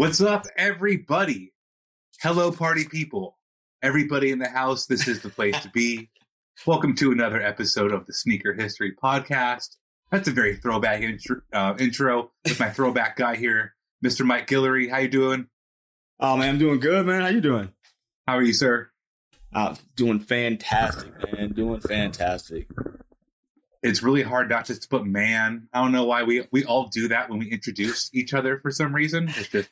What's up, everybody? Hello, party people. Everybody in the house, this is the place to be. Welcome to another episode of the Sneaker History Podcast. That's a very throwback intro, uh, intro with my throwback guy here, Mr. Mike Guillory. How you doing? Oh man, I'm doing good, man. How you doing? How are you, sir? Uh, doing fantastic, man. Doing fantastic. It's really hard not just to put man. I don't know why we we all do that when we introduce each other for some reason. It's just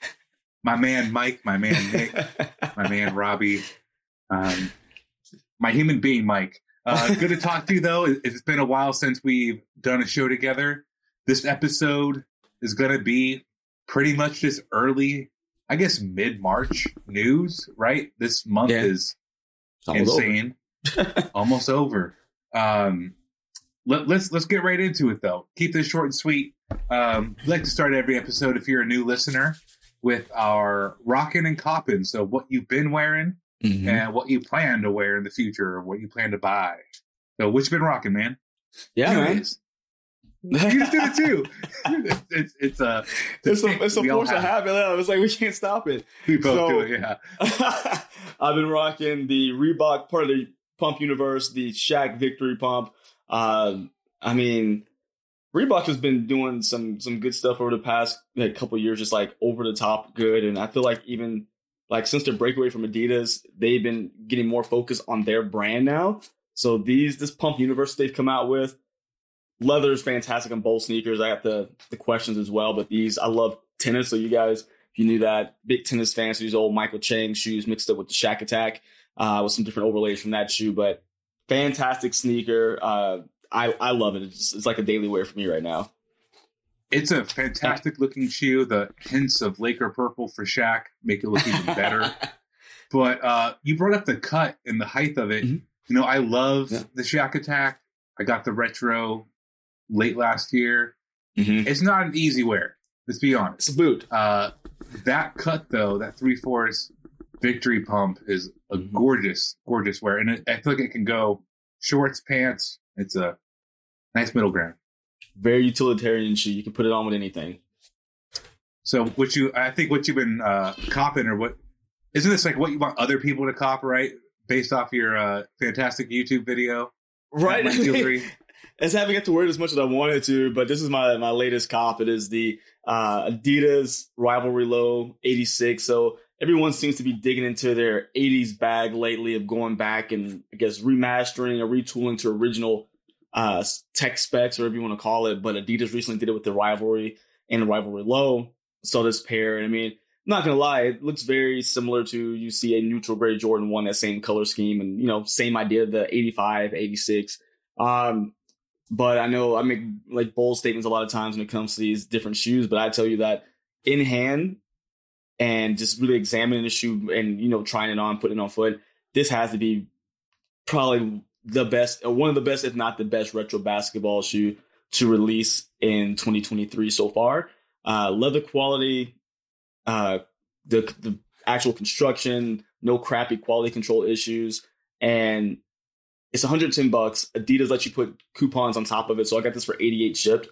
my man Mike, my man Nick, my man Robbie, um, my human being Mike. Uh, good to talk to you though. It- It's been a while since we've done a show together. This episode is going to be pretty much just early, I guess mid March news. Right, this month Yeah. is almost over. insane, almost over. Um, let, let's let's get right into it though. Keep this short and sweet. Um, like to start every episode if you're a new listener with our rocking and copping. So what you've been wearing Mhm. and what you plan to wear in the future, or what you plan to buy. So which been rocking, man? Yeah, Here it man. You just did it too. it's, it's it's a It's a it's a we force of have- habit. yeah. It's like we can't stop it. We both So- do it. Yeah. I've been rocking the Reebok part of the pump universe, the Shaq Victory Pump. Um, I mean, Reebok has been doing some some good stuff over the past like, couple years, just like over the top good. And I feel like even like since their breakaway from Adidas, they've been getting more focus on their brand now. So these this pump universe they've come out with, leather is fantastic on both sneakers. I got the the questions as well, but these I love tennis. So you guys, if you knew that, big tennis fans, so these old Michael Chang shoes mixed up with the Shaq Attack, uh, with some different overlays from that shoe. But fantastic sneaker. Uh, I I love it. It's, it's like a daily wear for me right now. It's a fantastic looking shoe. The hints of Laker purple for Shaq make it look even better. but uh, you brought up the cut and the height of it. Mhm. You know, I love Yeah. the Shaq Attack. I got the retro late last year. Mhm. It's not an easy wear. Let's be honest. It's a boot. Uh, that cut though, that three fourths victory pump is a gorgeous, gorgeous wear, and it, I feel like it can go shorts, pants. It's a nice middle ground. Very utilitarian shoe. You can put it on with anything. So what you, I think what you've been uh, copping or what, isn't this like what you want other people to cop, right? Based off your uh, fantastic YouTube video, Right. As haven't got to wear it as much as I wanted to, but this is my my latest cop. It is the uh, Adidas Rivalry Low 86. So everyone seems to be digging into their 80s bag lately of going back and I guess remastering or retooling to original uh, tech specs or whatever you want to call it. But Adidas recently did it with the Rivalry and the Rivalry Low. So this pair, and I mean, I'm not gonna lie, it looks very similar to you see a neutral gray Jordan one, that same color scheme, and you know, same idea, the 85, 86. Um, but I know I make like bold statements a lot of times when it comes to these different shoes, but I tell you that in hand and just really examining the shoe and you know trying it on, putting it on foot, this has to be probably the best, one of the best, if not the best, retro basketball shoe to release in 2023 so far. Uh, leather quality, uh, the the actual construction, no crappy quality control issues, and it's 110 bucks. Adidas lets you put coupons on top of it, so I got this for 88 shipped,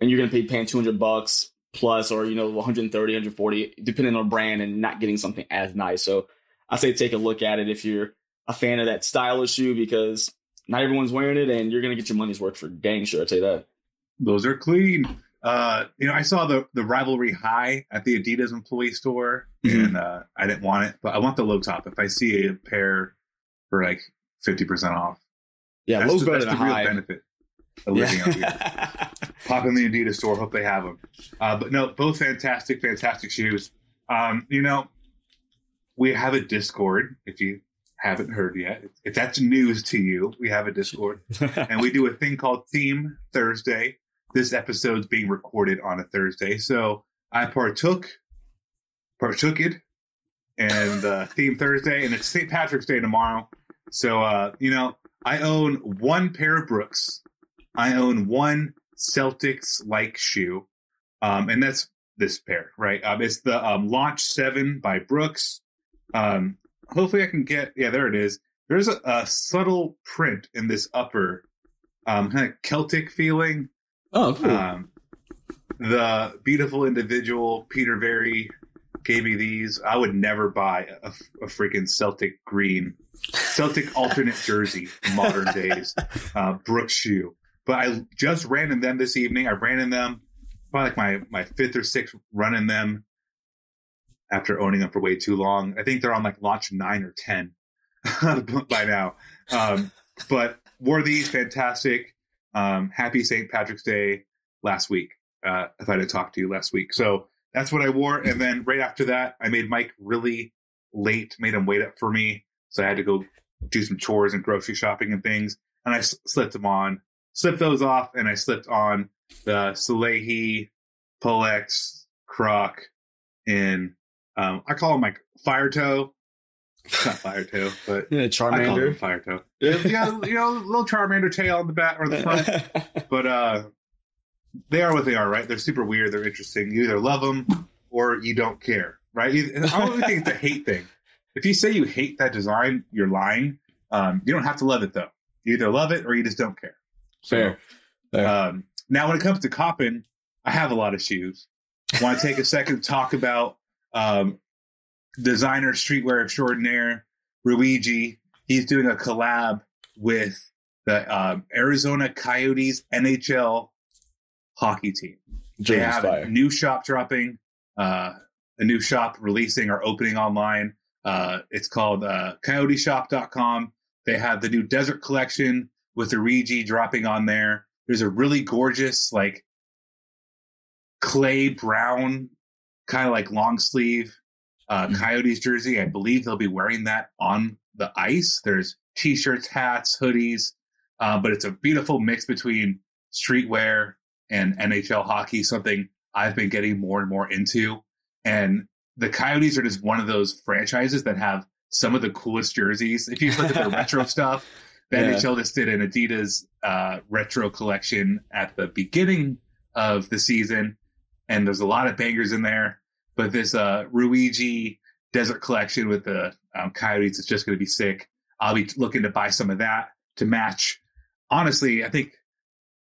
and you're gonna pay paying 200 bucks plus, or you know 130, 140, depending on brand, and not getting something as nice. So I say take a look at it if you're a fan of that style of shoe because not everyone's wearing it, and you're gonna get your money's worth for dang sure. I tell you that. Those are clean. Uh, you know, I saw the the rivalry high at the Adidas employee store, Mhm. and uh, I didn't want it, but I want the low top. If I see a pair for like fifty percent off, Yeah, that's low's the, better that's the real high. benefit Yeah. Pop in the Adidas store, hope they have them. Uh, but no, both fantastic, fantastic shoes. Um, you know, we have a Discord. If you haven't heard yet, if that's news to you, we have a Discord. and we do a thing called Theme Thursday. This episode's being recorded on a Thursday, so I partook, partook it, and uh, Theme Thursday, and it's St. Patrick's Day tomorrow. So uh, you know, I own one pair of Brooks, I own one Celtics like shoe, um, and that's this pair, right? Um, it's the um, Launch Seven by Brooks. Um, hopefully, I can get yeah, there it is. There's a, a subtle print in this upper um, kind of Celtic feeling. oh, cool. Um, the beautiful individual Peter Very gave me these. I would never buy a, a freaking Celtic green, Celtic alternate jersey modern days, uh, Brooks shoe. But I just ran in them this evening. I ran in them probably like my my fifth or sixth run in them after owning them for way too long. I think they're on like launch nine or ten by now. Um, but wore these fantastic. Um, happy St. Patrick's Day last week. Uh, if I didn't talk to you last week, so that's what I wore. And then right after that, I made Mike really late. Made him wait up for me, so I had to go do some chores and grocery shopping and things. And I slipped them on, slipped those off, and I slipped on the Salehe, Pollex, Croc, and um, I call them like Fire Toe. It's not Fire Toe, but yeah, I call Charmander. Fire Toe. Yeah, you know, little Charmander tail on the back or the front. But uh, they are what they are, right? They're super weird. They're interesting. You either love them or you don't care, right? I don't really think it's a hate thing. If you say you hate that design, you're lying. Um, you don't have to love it though. You either love it or you just don't care. Fair. Fair. Um, now, when it comes to copping, I have a lot of shoes. Want to take a second to talk about um, designer streetwear extraordinaire Rhuigi. He's doing a collab with the um, Arizona Coyotes NHL hockey team. They have fire. a new shop dropping, uh, a new shop releasing or opening online. Uh, it's called uh, coyoteshop.com. They have the new desert collection with the Regi dropping on there. There's a really gorgeous, like, clay brown, kind of like long sleeve uh, Mhm. Coyotes jersey. I believe they'll be wearing that on the ice. There's t shirts, hats, hoodies, uh, but it's a beautiful mix between streetwear and NHL hockey, something I've been getting more and more into. And the Coyotes are just one of those franchises that have some of the coolest jerseys. If you look at their retro stuff, the Yeah. Just did an Adidas uh, retro collection at the beginning of the season, and there's a lot of bangers in there. But this uh, Rhuigi Desert collection with the um, Coyotes is just going to be sick. I'll be looking to buy some of that to match. Honestly, I think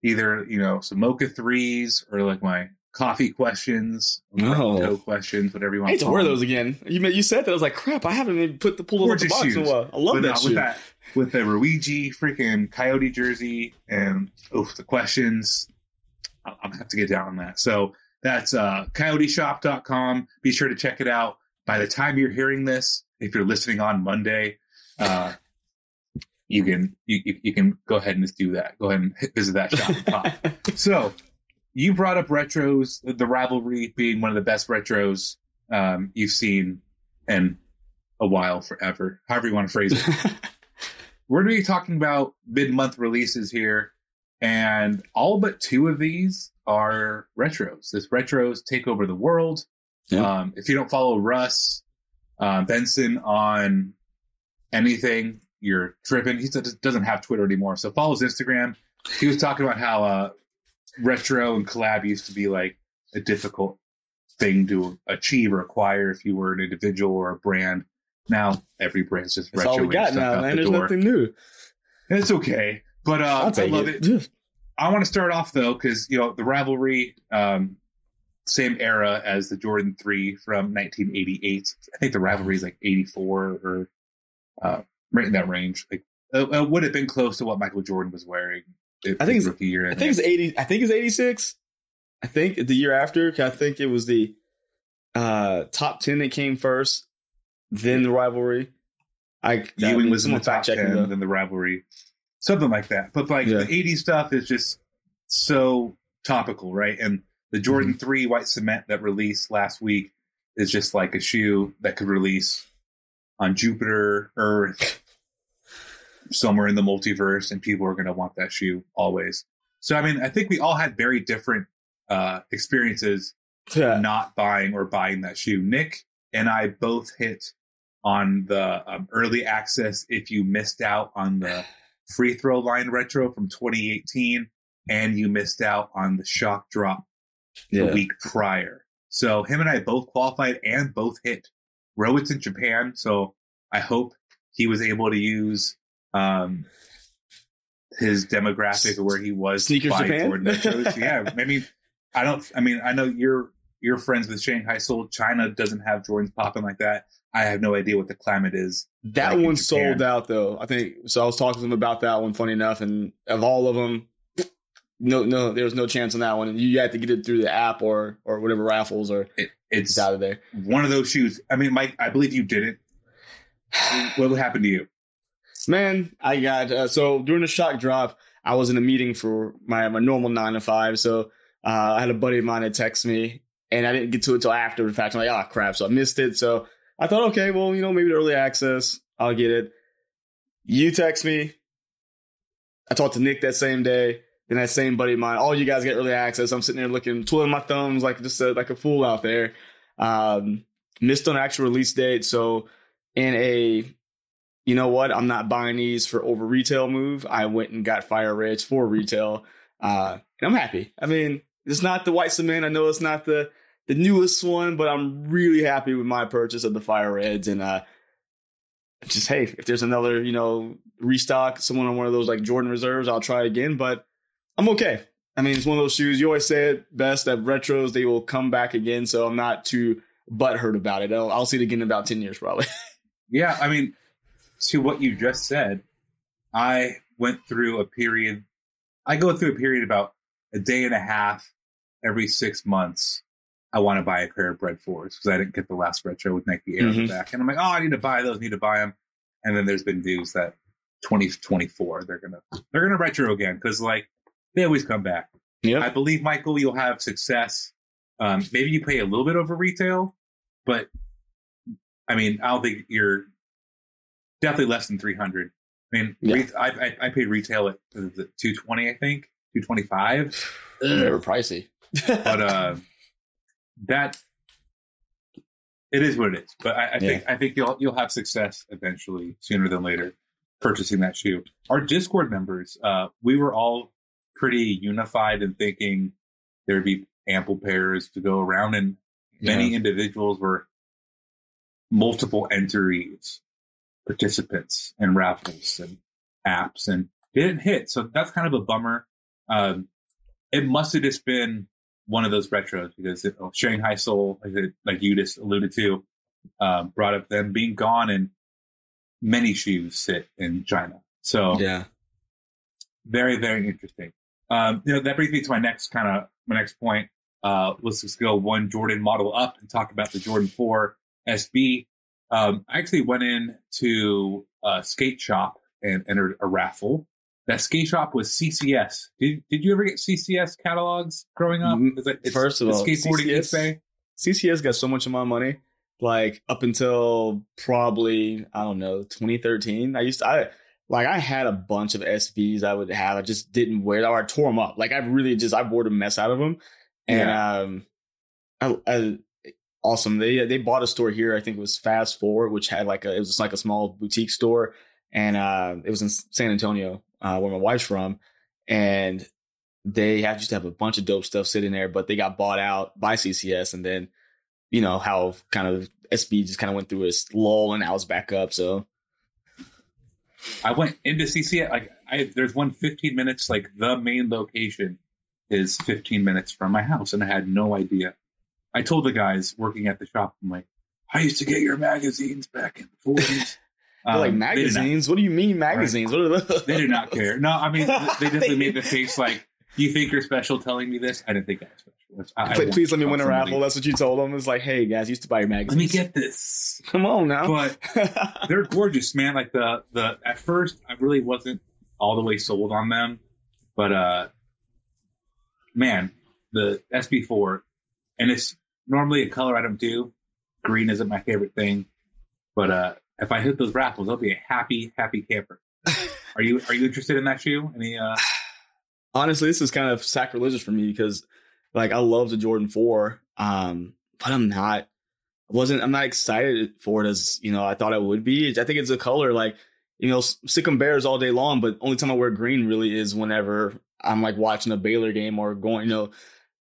either you know some mocha threes or like my coffee questions, No. toe questions, whatever you want. I hate to wear them. those again. You you said that I was like, crap. I haven't even put the pull those up the box in a while. I love But that no, with that with the Rhuigi freaking Coyote jersey and oof, the questions. I'll, I'll have to get down on that. So that's uh, coyoteshop.com. Be sure to check it out. By the time you're hearing this, if you're listening on Monday, uh, you can you, you, can go ahead and just do that. Go ahead and visit that shop. So you brought up retros, the rivalry being one of the best retros um, you've seen in a while, forever, however you want to phrase it. We're going to be talking about mid-month releases here, and all but two of these are retros. This retros take over the world. Yeah. Um, if you don't follow Russ uh, Bengtson on anything, you're tripping. He doesn't doesn't have Twitter anymore, so follow his Instagram. He was talking about how uh, retro and collab used to be like a difficult thing to achieve or acquire if you were an individual or a brand. Now every brand's just That's all we got now, man. the There's door. nothing new. It's okay, but uh, I love it. it. I want to start off though because you know the rivalry, um, same era as the Jordan Three from 1988. I think the rivalry is like 84 or uh, right in that range. Like it, it would have been close to what Michael Jordan was wearing. if I think it's- rookie year. I think it's eighty. I think it's eighty six. I think the year after. I think it was the uh, top ten that came first, then the rivalry. I, Ewing was in the top fact check me, ten, though. then the rivalry, something like that. But like Yeah. the '80s stuff is just so topical, right? And the Mm-hmm. Jordan Three white cement that released last week is just like a shoe that could release on Jupiter, Earth, somewhere in the multiverse, and people are going to want that shoe always. So I mean, I think we all had very different uh, experiences Yeah. not buying or buying that shoe. Nick and I both hit on the um, early access if you missed out on the free throw line retro from 2018 and you missed out on the shock drop the Yeah. week prior. So him and I both qualified and both hit. Rohit's in Japan, so I hope he was able to use um, his demographic of where he was Sneakers Japan? Jordan yeah, I mean, I don't. I mean, I know you're you're friends with Shanghai Soul. China doesn't have Jordans popping like that. I have no idea what the climate is. That like one sold out though. I think so. I was talking to them about that one. Funny enough, and of all of them, no, no, there was no chance on that one. And you had to get it through the app or or whatever raffles or It, it's out of there. one of those shoes. I mean, Mike, I believe you did it. What would happen to you? Man, I got uh, so during the shock drop, I was in a meeting for my my normal nine to five. So uh, I had a buddy of mine that text me, and I didn't get to it till after the fact. I'm like, oh crap! So I missed it. So I thought, okay, well, you know, maybe the early access, I'll get it. You text me. I talked to Nick that same day. Then that same buddy of mine, all you guys get early access. I'm sitting there looking, twiddling my thumbs like just a, like a fool out there. Um, missed on actual release date. So in a you know what? I'm not buying these for over retail move. I went and got Fire Reds for retail. Uh, and I'm happy. I mean, it's not the white cement. I know it's not the, the newest one, but I'm really happy with my purchase of the Fire Reds. And, uh, just, hey, if there's another, you know, restock, someone on one of those like Jordan reserves, I'll try again, but I'm okay. I mean, it's one of those shoes. You always say it best that retros, they will come back again. So I'm not too butthurt about it. I'll, I'll see it again in about 10 years, probably. Yeah, I mean, to what you just said, I went through a period. I go through a period about a day and a half every six months. I want to buy a pair of Bred Fours because I didn't get the last retro with Nike Air Mhm. back, and I'm like, oh, I need to buy those. Need to buy them. And then there's been news that 2024 they're gonna they're gonna retro again because like they always come back. Yeah, I believe Michael, you'll have success. Um, maybe you pay a little bit over retail, but I mean, I don't think you're definitely less than three hundred. I mean, Yeah. re- I, I I paid retail at two twenty, I think two twenty five, They were pricey. but uh, that it is what it is. But I, I think I think you'll you'll have success eventually, sooner than later, purchasing that shoe. Our Discord members, uh, we were all pretty unified in thinking there would be ample pairs to go around, and many individuals were multiple entries, participants, and raffles and apps, and didn't hit. So that's kind of a bummer. Um, it must have just been one of those retros because it, oh, Shanghai Soul, like, it- like you just alluded to, um, brought up them being gone, and many shoes sit in China. So yeah. very very interesting um you know that brings me to my next kind of my next point uh let's just go one jordan model up and talk about the jordan 4 sb um i actually went in to a skate shop and entered a raffle that skate shop was ccs did, did you ever get ccs catalogs growing up Mm, Is it- it's first of all, skateboarding CCS? CCS got so much of my money. Like up until probably I don't know 2013. I used to I like I had a bunch of SBs I would have. I just didn't wear them or I tore them up. Like I really just I wore the mess out of them. And um, I, I awesome. They they bought a store here. I think it was Fast Forward, which had like a it was just like a small boutique store, and uh, it was in San Antonio, uh, where my wife's from, and they have just have a bunch of dope stuff sitting there, but they got bought out by CCS, and then you know how kind of SB just kind of went through its lull and now it's back up. So I went into CCS. Like, I there's one 15 minutes. Like the main location is 15 minutes from my house, and I had no idea. I told the guys working at the shop, I'm like, I used to get your magazines back in the 40s. Like Um, not- magazines. What do you mean magazines? What are those? They do not care. No, I mean they definitely made the face like, do "You think you're special telling me this? I didn't think I was special." I, I Please, let me win a raffle. That's what you told them. It's like, hey guys, you used to buy your magazines. Let me get this. Come on now. But they're gorgeous, man. Like the the at first, I really wasn't all the way sold on them, but uh, man, the SB4, and it's normally a color I don't do. Green isn't my favorite thing, but uh, if I hit those raffles, I'll be a happy, happy camper. Are you Are you interested in that shoe? Any? uh Honestly, this is kind of sacrilegious for me because, like, I love the Jordan Four, um, but I'm not. wasn't I'm not excited for it as you know I thought I would be. I think it's a color like you know sick 'em bears all day long, but only time I wear green really is whenever I'm like watching a Baylor game or going you know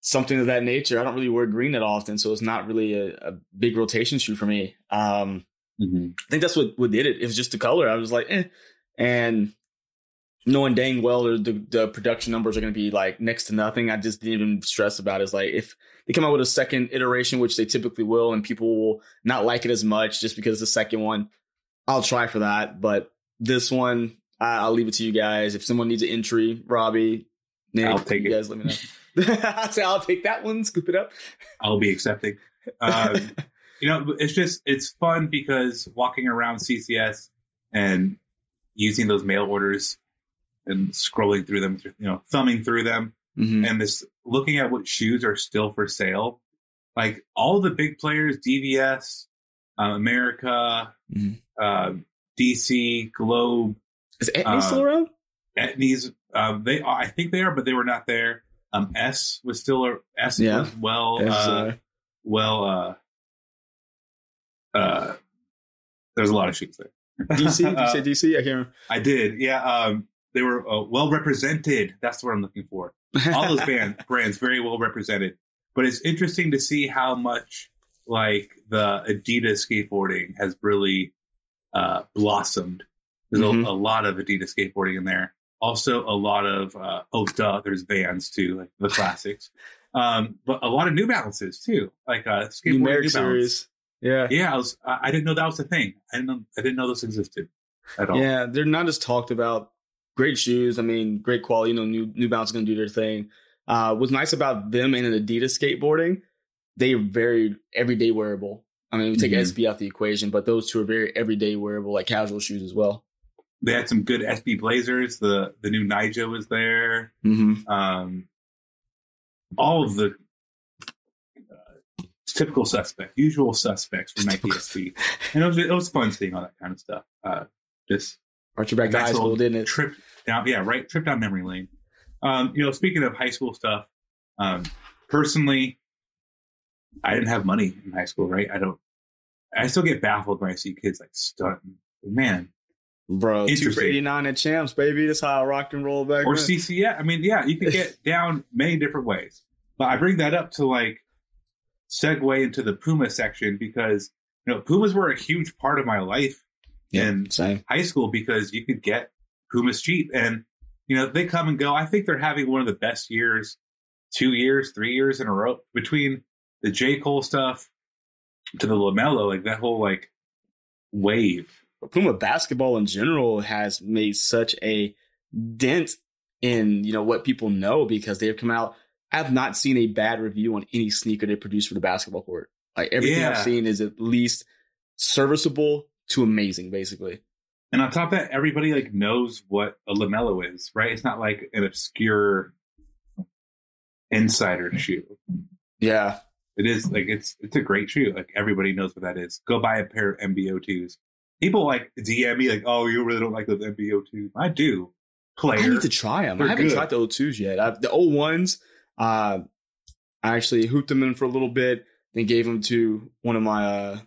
something of that nature. I don't really wear green that often, so it's not really a, a big rotation shoe for me. Um, I think that's what, what did it. It was just the color. I was like, eh. And knowing dang well the, the, production numbers are going to be like next to nothing, I just didn't even stress about it. It's like if they come out with a second iteration, which they typically will, and people will not like it as much just because the second one, I'll try for that. But this one, I, I'll leave it to you guys. If someone needs an entry, Robbie, Nick, I'll take you it. guys let me know. I say I'll take that one, scoop it up. I'll be accepting. Um, you know, it's just it's fun because walking around CCS and using those mail orders and scrolling through them, you know, thumbing through them, Mhm. and this looking at what shoes are still for sale. Like all the big players, DVS, uh, Emerica, Mhm. uh, DC, Globe, Is Etney Uh, still around? Etnies, um, they are, I think they are, but they were not there. Um, S was still a S Yeah. was well. Uh, uh, well uh there's a lot of shoes there DC? Did you Uh, say DC? I can't remember. i did yeah um they were uh, well represented that's what i'm looking for all those band, brands very well represented but it's interesting to see how much like the adidas skateboarding has really uh blossomed there's Mhm. a, a lot of adidas skateboarding in there also a lot of uh oh duh there's vans too like the classics um but a lot of new balances too like uh skateboarding Numeric new balance series. Yeah. yeah, I was. I I didn't know that was a thing. I didn't know. I didn't know this existed at all. Yeah, they're not just talked about. Great shoes. I mean, great quality. You know, New New Balance is going to do their thing. Uh, what's nice about them and Adidas skateboarding, they're very everyday wearable. I mean, we take Mhm. SB out the equation, but those two are very everyday wearable, like casual shoes as well. They had some good SB Blazers. The the new Nyjah was there. Mm-hmm. Um, all of the typical suspects, usual suspects from Typical. SB, and it was it was fun seeing all that kind of stuff. Uh, just Brought you back to high school, didn't it? trip down yeah right trip down memory lane um you know speaking of high school stuff um personally i didn't have money in high school right i don't i still get baffled when i see kids like stunting man Bro, two for 89 at champs, baby. That's how I rocked and rolled back or then. i mean yeah you can get down many different ways but i bring that up to like segue into the puma section because you know pumas were a huge part of my life in Same. high school because you could get Pumas cheap. And, you know, they come and go. I think they're having one of the best years, two years, three years in a row between the J. Cole stuff to the LaMelo, like that whole like wave. Puma basketball in general has made such a dent in you know what people know because they've come out. I have not seen a bad review on any sneaker they produce for the basketball court. Like everything I've seen is at least serviceable to amazing, basically. And on top of that, everybody like knows what a LaMelo is, right? It's not like an obscure insider shoe. Yeah, It is like it's it's a great shoe. Like everybody knows what that is. Go buy a pair of MBO2s. People like DM me like, "Oh, you really don't like those MBO2s." I do. Player. I need to try them. I haven't good. tried the O2s yet. I, the O1s, uh, I actually hooped them in for a little bit, then gave them to one of my uh,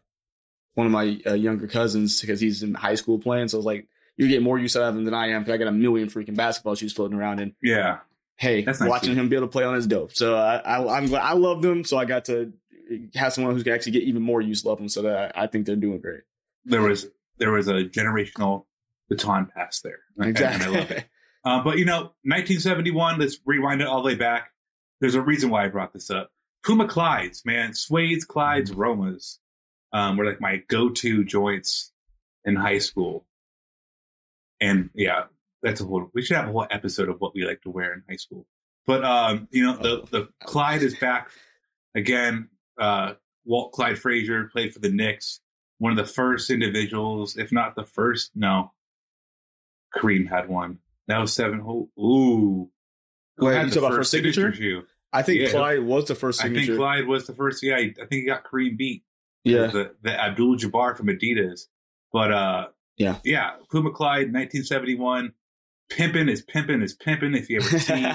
one of my uh, younger cousins because he's in high school playing. So I was like, "You get more use out of them than I am because I got a million freaking basketball shoes floating around." And yeah. hey, That's watching him be able to play on his dope. So I, I, I'm glad I love them. So I got to have someone who can actually get even more use of them. So that I, I think they're doing great. There was there was a generational baton pass there. And- And I love it. Uh, but you know, 1971. Let's rewind it all the way back. There's a reason why I brought this up. Puma Clydes, man, Suede's, Clydes, Romas, um, were like my go-to joints in high school. And yeah, that's a whole. We should have a whole episode of what we like to wear in high school. But um, you know, the the Clyde is back again. Uh, Walt Clyde Frazier played for the Knicks. One of the first individuals, if not the first. No, Kareem had one. That was seven. Who, ooh, who Wait, had the first signature? shoe? I think Yeah. Clyde was the first I think. Clyde was the first. Yeah, I think he got Kareem beat. yeah, the, the Abdul Jabbar from Adidas. But uh, Yeah. yeah, Puma Clyde, 1971. Pimpin' is pimpin' is pimpin' if you ever see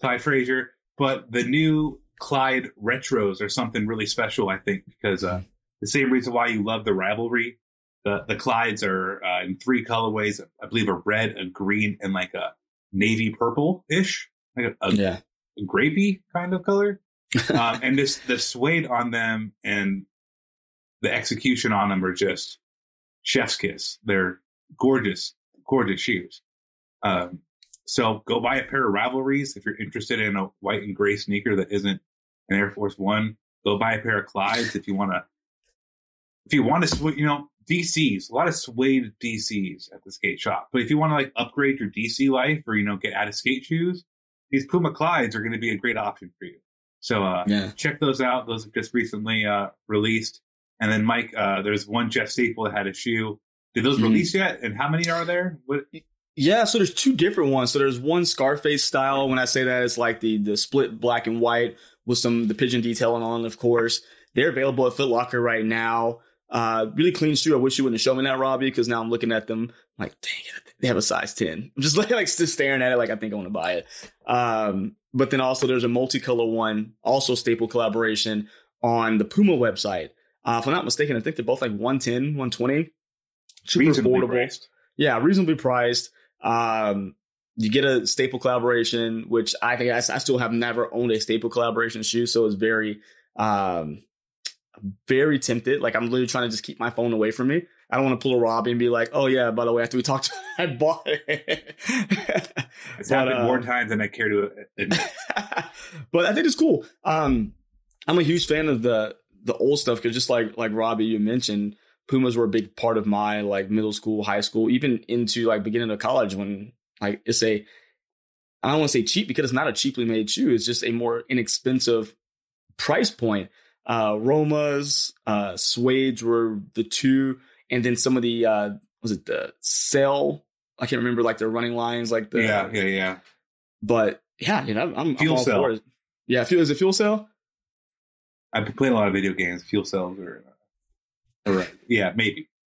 Clyde Frazier. But the new Clyde retros are something really special, I think, because uh, the same reason why you love the rivalry. The the Clydes are uh, in three colorways. I believe a red, a green, and like a navy purple ish, like a, a yeah. grapey kind of color. um, and this the suede on them and the execution on them are just chef's kiss. They're gorgeous, gorgeous shoes. Um, so go buy a pair of rivalries if you're interested in a white and gray sneaker that isn't an Air Force One. Go buy a pair of Clydes if you want to. If you want to, you know, DCs, a lot of suede DCs at the skate shop. But if you want to like upgrade your DC life or you know get out of skate shoes, these Puma Clydes are going to be a great option for you. So uh, Yeah. check those out. Those are just recently uh, released. And then Mike, uh, there's one Jeff Staple that had a shoe. Did those Mhm. release yet? And how many are there? What? Yeah, so there's two different ones. So there's one Scarface style. When I say that, it's like the the split black and white with some the pigeon detailing on, of course. They're available at Foot Locker right now. Uh, really clean shoe. I wish you wouldn't have shown me that, Robbie, because now I'm looking at them like, dang it, they have a size 10. I'm just like, like just staring at it like I think I want to buy it. Um, but then also there's a multicolor one, also staple collaboration on the Puma website. Uh, if I'm not mistaken, I think they're both like 110, 120. Super Reasonably affordable. priced. Yeah, reasonably priced. Um, you get a staple collaboration, which I think I, I still have never owned a staple collaboration shoe, so it's very, um, very tempted. Like I'm literally trying to just keep my phone away from me. I don't want to pull a Robbie and be like, "Oh yeah, by the way, after we talked, I bought it." It's But, happened uh, more times than I care to admit. but I think it's cool. Um, I'm a huge fan of the the old stuff because just like like Robbie, you mentioned, Pumas were a big part of my like middle school, high school, even into like beginning of college when like it's a I don't want to say cheap because it's not a cheaply made shoe. It's just a more inexpensive price point. Uh, Romas, uh, Suedes were the two, and then some of the uh, was it the Cell? I can't remember like the running lines, like the yeah, yeah, yeah. but yeah, you know, I'm, I'm Fuel all cell. for it. Yeah, fuel is it fuel cell? I've been playing a lot of video games. Fuel cells or, or yeah, maybe.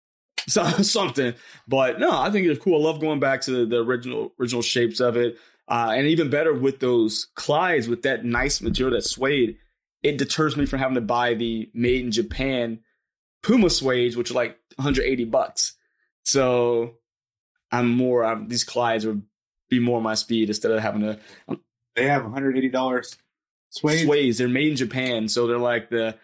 So, something. But no, I think it's cool. I love going back to the, the original original shapes of it, uh, and even better with those Clydes with that nice material, that suede. It deters me from having to buy the made in Japan Puma suede, which are like 180 bucks. So I'm more um, these Clydes would be more my speed instead of having to They have $180 suede. Suedes. They're made in Japan, so they're like the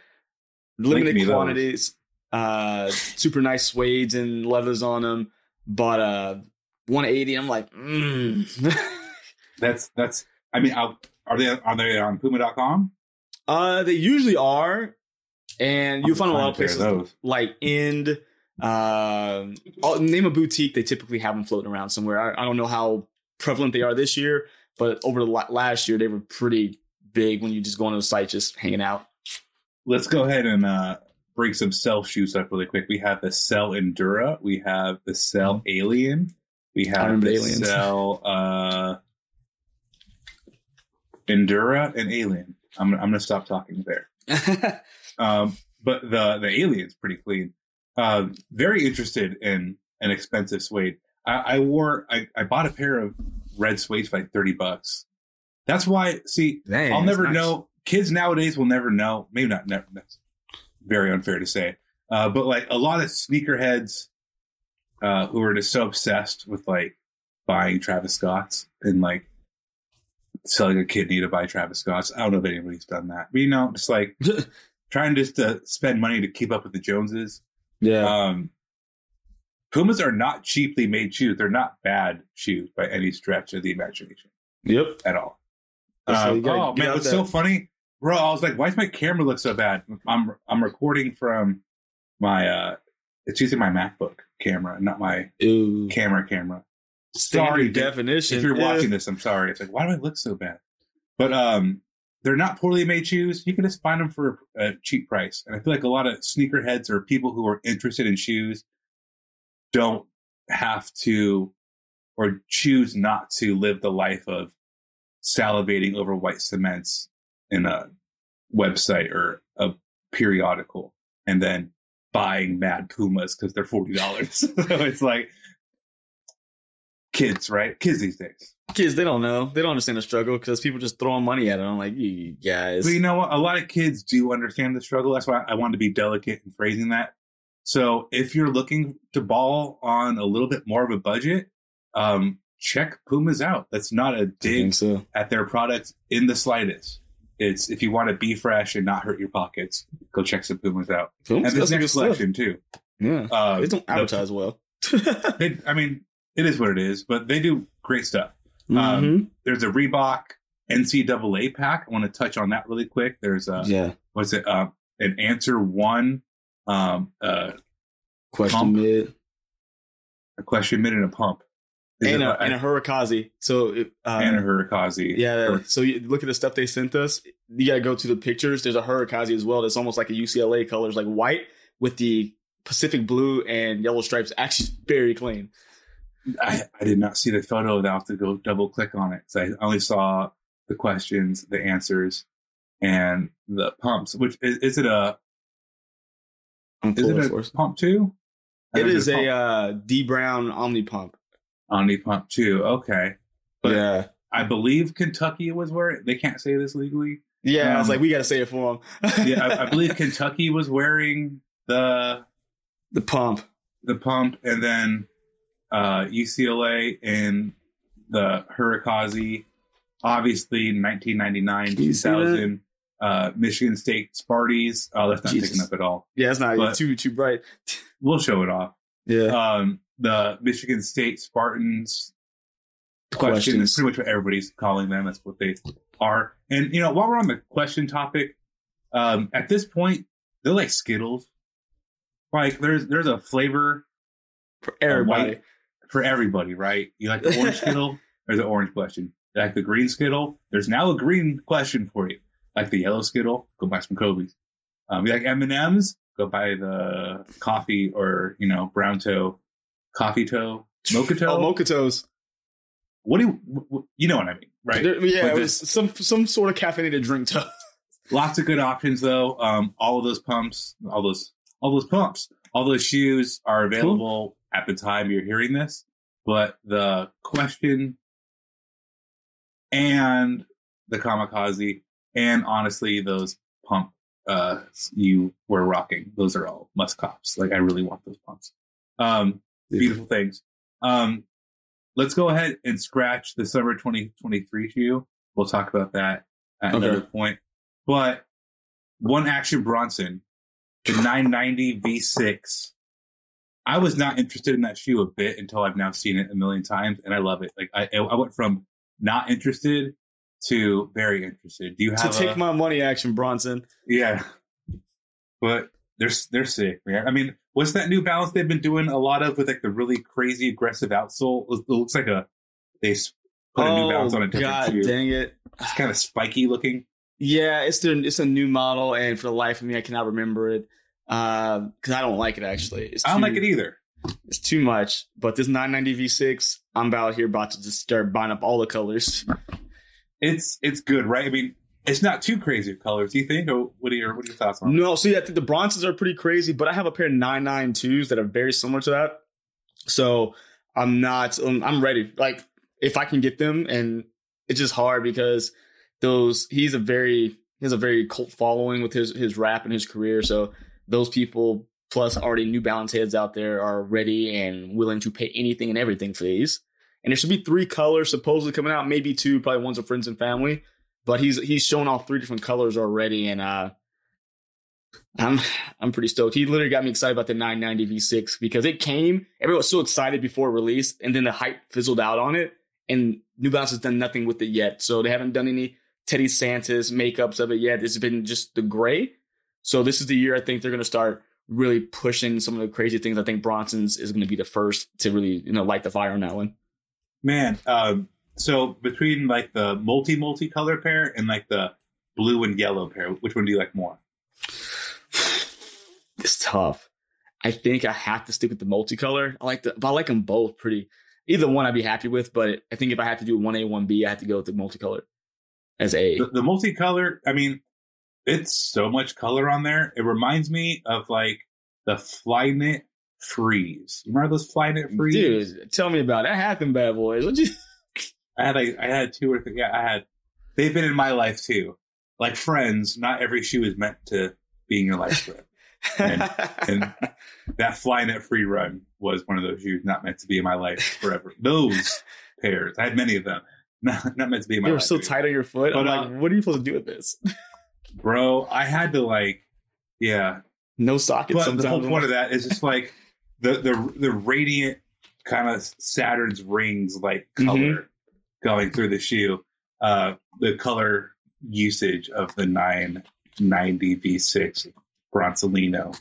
limited quantities. Uh, super nice suedes and leathers on them, but uh, 180. I'm like, mm. That's that's. I mean, I'll, are they are they on Puma.com? uh, they usually are, and you'll find a lot of Find a pair places those. like End. Um, I'll name a boutique. They typically have them floating around somewhere. I, I don't know how prevalent they are this year, but over the la- last year they were pretty big when you just go on the site, just hanging out. Let's go ahead and uh, bring some Cell shoes up really quick. We have the Cell Endura. We have the Cell Alien. We have the Aliens. Cell uh, Endura and Alien. I'm I'm gonna stop talking there. Um, but the the alien's pretty clean. Uh, very interested in an expensive suede. I, I wore I, I bought a pair of red suede for like thirty bucks. That's why. See, Dang, I'll never nice. know. Kids nowadays will never know. Maybe not. Never. That's very unfair to say. Uh, but like a lot of sneakerheads uh, who are just so obsessed with like buying Travis Scotts and like selling a kidney to buy Travis Scotts. I don't know if anybody's done that. But you know, just like trying just to spend money to keep up with the Joneses. yeah. Um, Pumas are not cheaply made shoes. They're not bad shoes by any stretch of the imagination yep. at all. Why Um, oh man, that- so funny, bro? I was like, why does my camera look so bad? I'm I'm recording from my uh It's using my MacBook camera, not my Ew. camera camera. Standard Sorry, definition. If you're watching this, I'm sorry. It's like, why do I look so bad? But um, they're not poorly made shoes. You can just find them for a cheap price. And I feel like a lot of sneakerheads or people who are interested in shoes don't have to or choose not to live the life of salivating over white cements in a website or a periodical and then buying mad pumas because they're $40 so it's like kids right kids these days kids, they don't know. They don't understand the struggle because people just throwing money at it. I'm like, you guys. But you know what? A lot of kids do understand the struggle. That's why I wanted to be delicate in phrasing that. So if you're looking to ball on a little bit more of a budget, um, check Pumas out. That's not a dig so. at their products in the slightest. It's if you want to be fresh and not hurt your pockets, go check some Pumas out. Pumas and this next stuff. collection too. Yeah. Uh, They don't the- advertise well. they- I mean, it is what it is, but they do great stuff. Mhm. Um, there's a Reebok NCAA pack. I want to touch on that really quick. There's a yeah. was it uh, an answer one um uh Question Pump. mid. a question mid and a pump Is And it a, and a Hurrikaze. So, it, uh, and a Hurrikaze. yeah. Or- So you look at the stuff they sent us. You got to go to the pictures. There's a Hurrikaze as well. That's almost like a UCLA colors, like white with the Pacific blue and yellow stripes. Actually, very clean. I, I did not see the photo I'll have to go double click on it because I only saw the questions the answers and the pumps which is, is it a I'm is it a us. pump two It is a pump, uh, Dee Brown Omni Pump. omni pump two okay but yeah. i believe kentucky was where they can't say this legally Yeah. I was um, like, we got to say it for them. yeah I, I believe kentucky was wearing the the pump. the pump, and then uh, UCLA and the Hurrikaze. Obviously, 1999, see that? 2000, uh, Michigan State Sparties. Oh, that's not Jesus. taken up at all. Yeah, it's not But- too too bright. We'll show it off. Yeah. Um, the Michigan State Spartans question is Questions. pretty much what everybody's calling them. That's what they are. And you know, while we're on the question topic, um, at this point, they're like Skittles. Like there's there's a flavor For everybody. white- for everybody, right? You like the orange Skittle? There's an orange question. You like the green Skittle? There's now a green question for you. Like the yellow Skittle? Go buy some Kobe's. Um, you like M and M's? Go buy the coffee or you know brown toe, coffee toe, mocha toe. Oh, mocha toes. what do you? You know what I mean, right? There- yeah, it was some some sort of caffeinated drink toe. Lots of good options though. Um, all of those pumps, all those, all those pumps, all those shoes are available at the time you're hearing this. But the question and the kamikaze, and honestly, those pump uh, you were rocking, those are all must cops. Like I really want those pumps. Um, beautiful things. Um, let's go ahead and scratch the summer 2023 shoe. We'll talk about that at Okay. another point. But one action Bronson, the 990 V6. I was not interested in that shoe a bit until I've now seen it a million times, and I love it. Like I, I went from not interested to very interested. Do you have to take a, my money, Action Bronson. yeah, but they're they're sick, man. I mean, what's that New Balance they've been doing a lot of with like the really crazy aggressive outsole? It looks like a they put a New Balance oh, on a different Oh, God shoe. dang it. It's kind of spiky looking. Yeah, it's the it's a new model, and for the life of me, I cannot remember it because I don't like it. Actually, it's I don't too- like it either. It's too much. But this 990 V6, I'm about here about to just start buying up all the colors. It's it's good, right? I mean, it's not too crazy of colors. Do you think? Or what are your what are your thoughts on? it? No, see, I think the Bronsons are pretty crazy, but I have a pair of 992s that are very similar to that. So I'm not, um, I'm ready. Like, if I can get them, and it's just hard because those, he's a very, he has a very cult following with his, his rap and his career. So those people, plus already New Balance heads out there, are ready and willing to pay anything and everything for these. And there should be three colors supposedly coming out, maybe two, probably one's of friends and family. But he's he's shown off three different colors already, and uh, I'm I'm pretty stoked. He literally got me excited about the 990 V6 because it came. Everyone was so excited before it released, and then the hype fizzled out on it. And New Balance has done nothing with it yet, so they haven't done any Teddy Santis makeups of it yet. It's been just the gray. So this is the year I think they're going to start really pushing some of the crazy things. I think Bronson's is going to be the first to really you know light the fire on that one. Man, um, so between like the multi multi color pair and like the blue and yellow pair, which one do you like more? It's tough. I think I have to stick with the multicolor. I like the, but I like them both pretty. Either one I'd be happy with, but I think if I had to do one A, one B, I have to go with the multicolor as A. The, the multicolor, I mean, it's so much color on there. It reminds me of like the Flyknit Freeze. You remember those Flyknit Freeze? Dude, tell me about it. I had them bad boys. What you? I had like I had two or three. Yeah, I had. They've been in my life too. Like friends, not every shoe is meant to be in your life. And, and that Flyknit Free Run was one of those shoes not meant to be in my life forever. Those pairs, I had many of them. Not, not meant to be in my they were life. so tight on your foot. I'm But, like, uh, what are you supposed to do with this? Bro. I had to like, yeah. No socket. But sometimes. the whole point of that is just like the the the radiant kind of Saturn's rings like color Mhm. going through the shoe. Uh, the color usage of the 990 V6 Bronsolino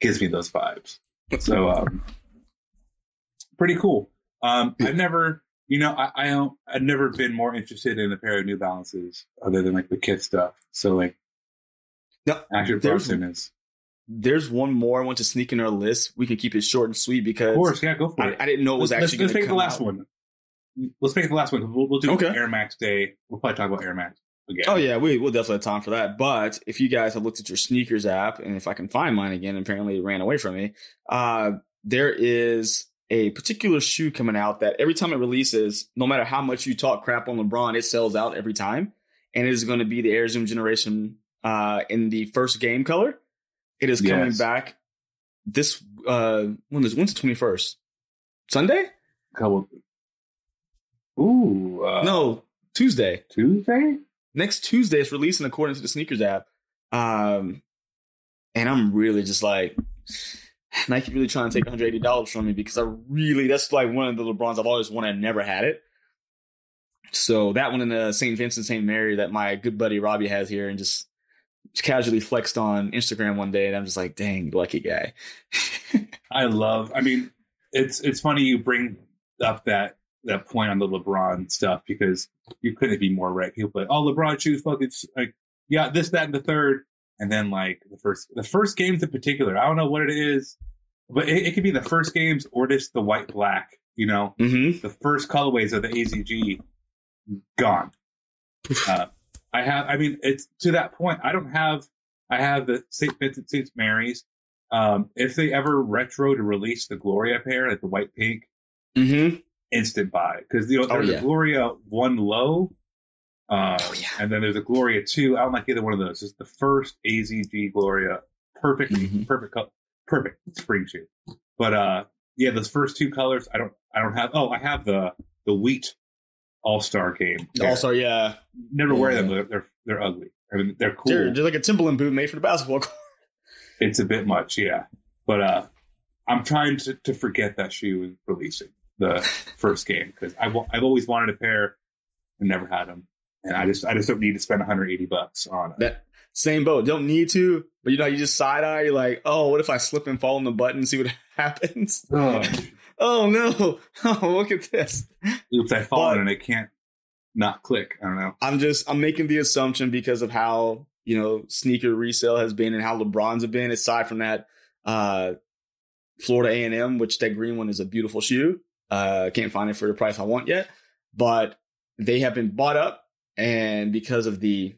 gives me those vibes. So, um, pretty cool. Um, I've never, you know, I, I don't, I've never been more interested in a pair of New Balances other than like the kid stuff. So, like, No, Asher there's- Bronson is, There's one more I want to sneak in our list. We can keep it short and sweet because of course, yeah, go for I, it. I didn't know it was let's, actually let's to it the last out. one. Let's make it the last one. We'll, we'll do Okay. Air Max Day. We'll probably talk about Air Max again. Oh yeah, we will definitely have time for that. But if you guys have looked at your sneakers app, and if I can find mine again, apparently it ran away from me. Uh, there is a particular shoe coming out that every time it releases, no matter how much you talk crap on LeBron, it sells out every time. And it is going to be the Air Zoom Generation uh, in the first game color. It is coming Yes. back this uh, when is when's the twenty first Sunday? Couple. Ooh. Uh, no, Tuesday. Tuesday. next Tuesday it's releasing according to the sneakers app. Um, and I'm really just like Nike really trying to take $180 from me because I really that's like one of the LeBrons I've always wanted, and never had it. So that one in the St. Vincent St. Mary that my good buddy Robbie has here and just casually flexed on Instagram one day and I'm just like, dang, lucky guy. I love. I mean, it's it's funny you bring up that that point on the LeBron stuff because you couldn't be more right. People like, oh, LeBron shoes, fuck it's like, yeah, this, that, and the third, and then like the first the first games in particular. I don't know what it is, but it, it could be the first games or just the white black. You know, Mm-hmm. the first colorways of the AZG gone. Uh, I have, I mean, it's to that point. I don't have, I have the St. Vincent St. Mary's. Um, if they ever retro to release the Gloria pair, like the white pink, Mm-hmm. instant buy because you know Oh, yeah. a Gloria one low, uh, Oh, yeah. and then there's a Gloria two. I don't like either one of those. It's the first AZG Gloria, perfect, Mhm. perfect, perfect spring shoe. But uh, yeah, those first two colors, I don't, I don't have. Oh, I have the the wheat All Star game. pair. Also, yeah. never wear them. Yeah. They're, they're they're ugly. I mean, they're cool. They're, they're like a Timberland boot made for the basketball court. It's a bit much, yeah. But uh, I'm trying to, to forget that shoe is releasing the first game because I've I've always wanted a pair and never had them, and I just I just don't need to spend 180 bucks on it. That same boat. Don't need to, but you know, you just side eye. You're like, oh, what if I slip and fall on the button and see what happens? Ugh. Oh no! Oh, look at this. Oops, I fallen But- and it can't not click. I don't know. I'm just I'm making the assumption because of how you know sneaker resale has been and how LeBron's have been. Aside from that, uh, Florida A and M, which that green one is a beautiful shoe. Uh, can't find it for the price I want yet, but they have been bought up, and because of the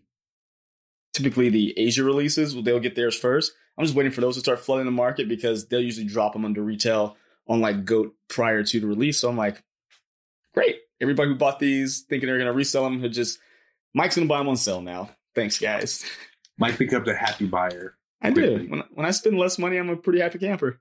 typically the Asia releases, they'll get theirs first. I'm just waiting for those to start flooding the market because they'll usually drop them under retail on like Goat prior to the release. So I'm like, great. Everybody who bought these thinking they're going to resell them, who just Mike's going to buy them on sale now. Thanks, guys. Mike becomes a happy buyer. I do. When, when I spend less money, I'm a pretty happy camper.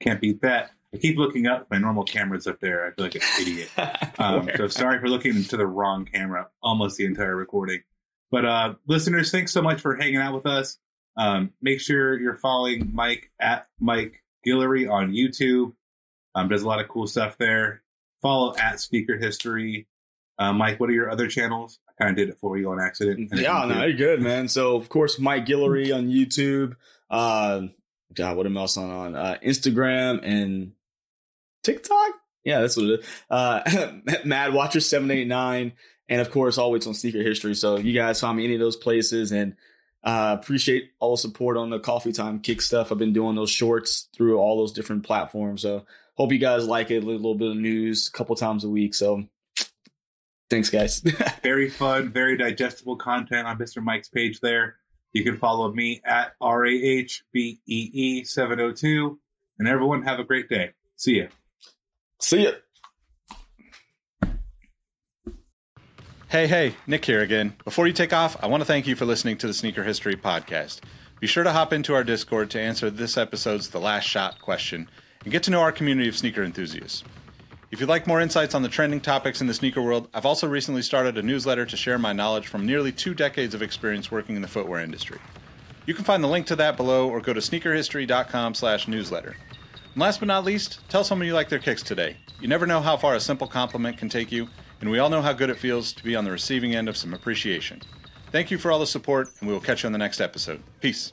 Can't beat that. I keep looking up. My normal camera's up there. I feel like an idiot. Um, so sorry for looking into the wrong camera almost the entire recording. But uh, listeners, thanks so much for hanging out with us. Um, make sure you're following Mike at Mike Guillory on YouTube. Um, does a lot of cool stuff there. Follow at Sneaker History. Uh, Mike, what are your other channels? I kind of did it for you on accident. yeah, no, you're good, man. So, of course, Mike Guillory on YouTube. Uh, God, what am I else on on uh, Instagram and TikTok? Yeah, that's what it is. Uh, Mad Watcher seven eight nine, and of course, always on Sneaker History. So you guys find me any of those places, and uh, appreciate all the support on the Coffee Time Kick stuff. I've been doing those shorts through all those different platforms. So hope you guys like it. A little bit of news, a couple times a week. So thanks, guys. very fun, very digestible content on Mr. Mike's page there. You can follow me at R A H B E E 702. And everyone have a great day. See ya. See ya. Hey, hey, Nick here again. Before you take off, I want to thank you for listening to the Sneaker History Podcast. Be sure to hop into our Discord to answer this episode's The Last Shot question and get to know our community of sneaker enthusiasts. If you'd like more insights on the trending topics in the sneaker world, I've also recently started a newsletter to share my knowledge from nearly two decades of experience working in the footwear industry. You can find the link to that below or go to sneakerhistory.com slash newsletter. And last but not least, tell someone you like their kicks today. You never know how far a simple compliment can take you, and we all know how good it feels to be on the receiving end of some appreciation. Thank you for all the support, and we will catch you on the next episode. Peace.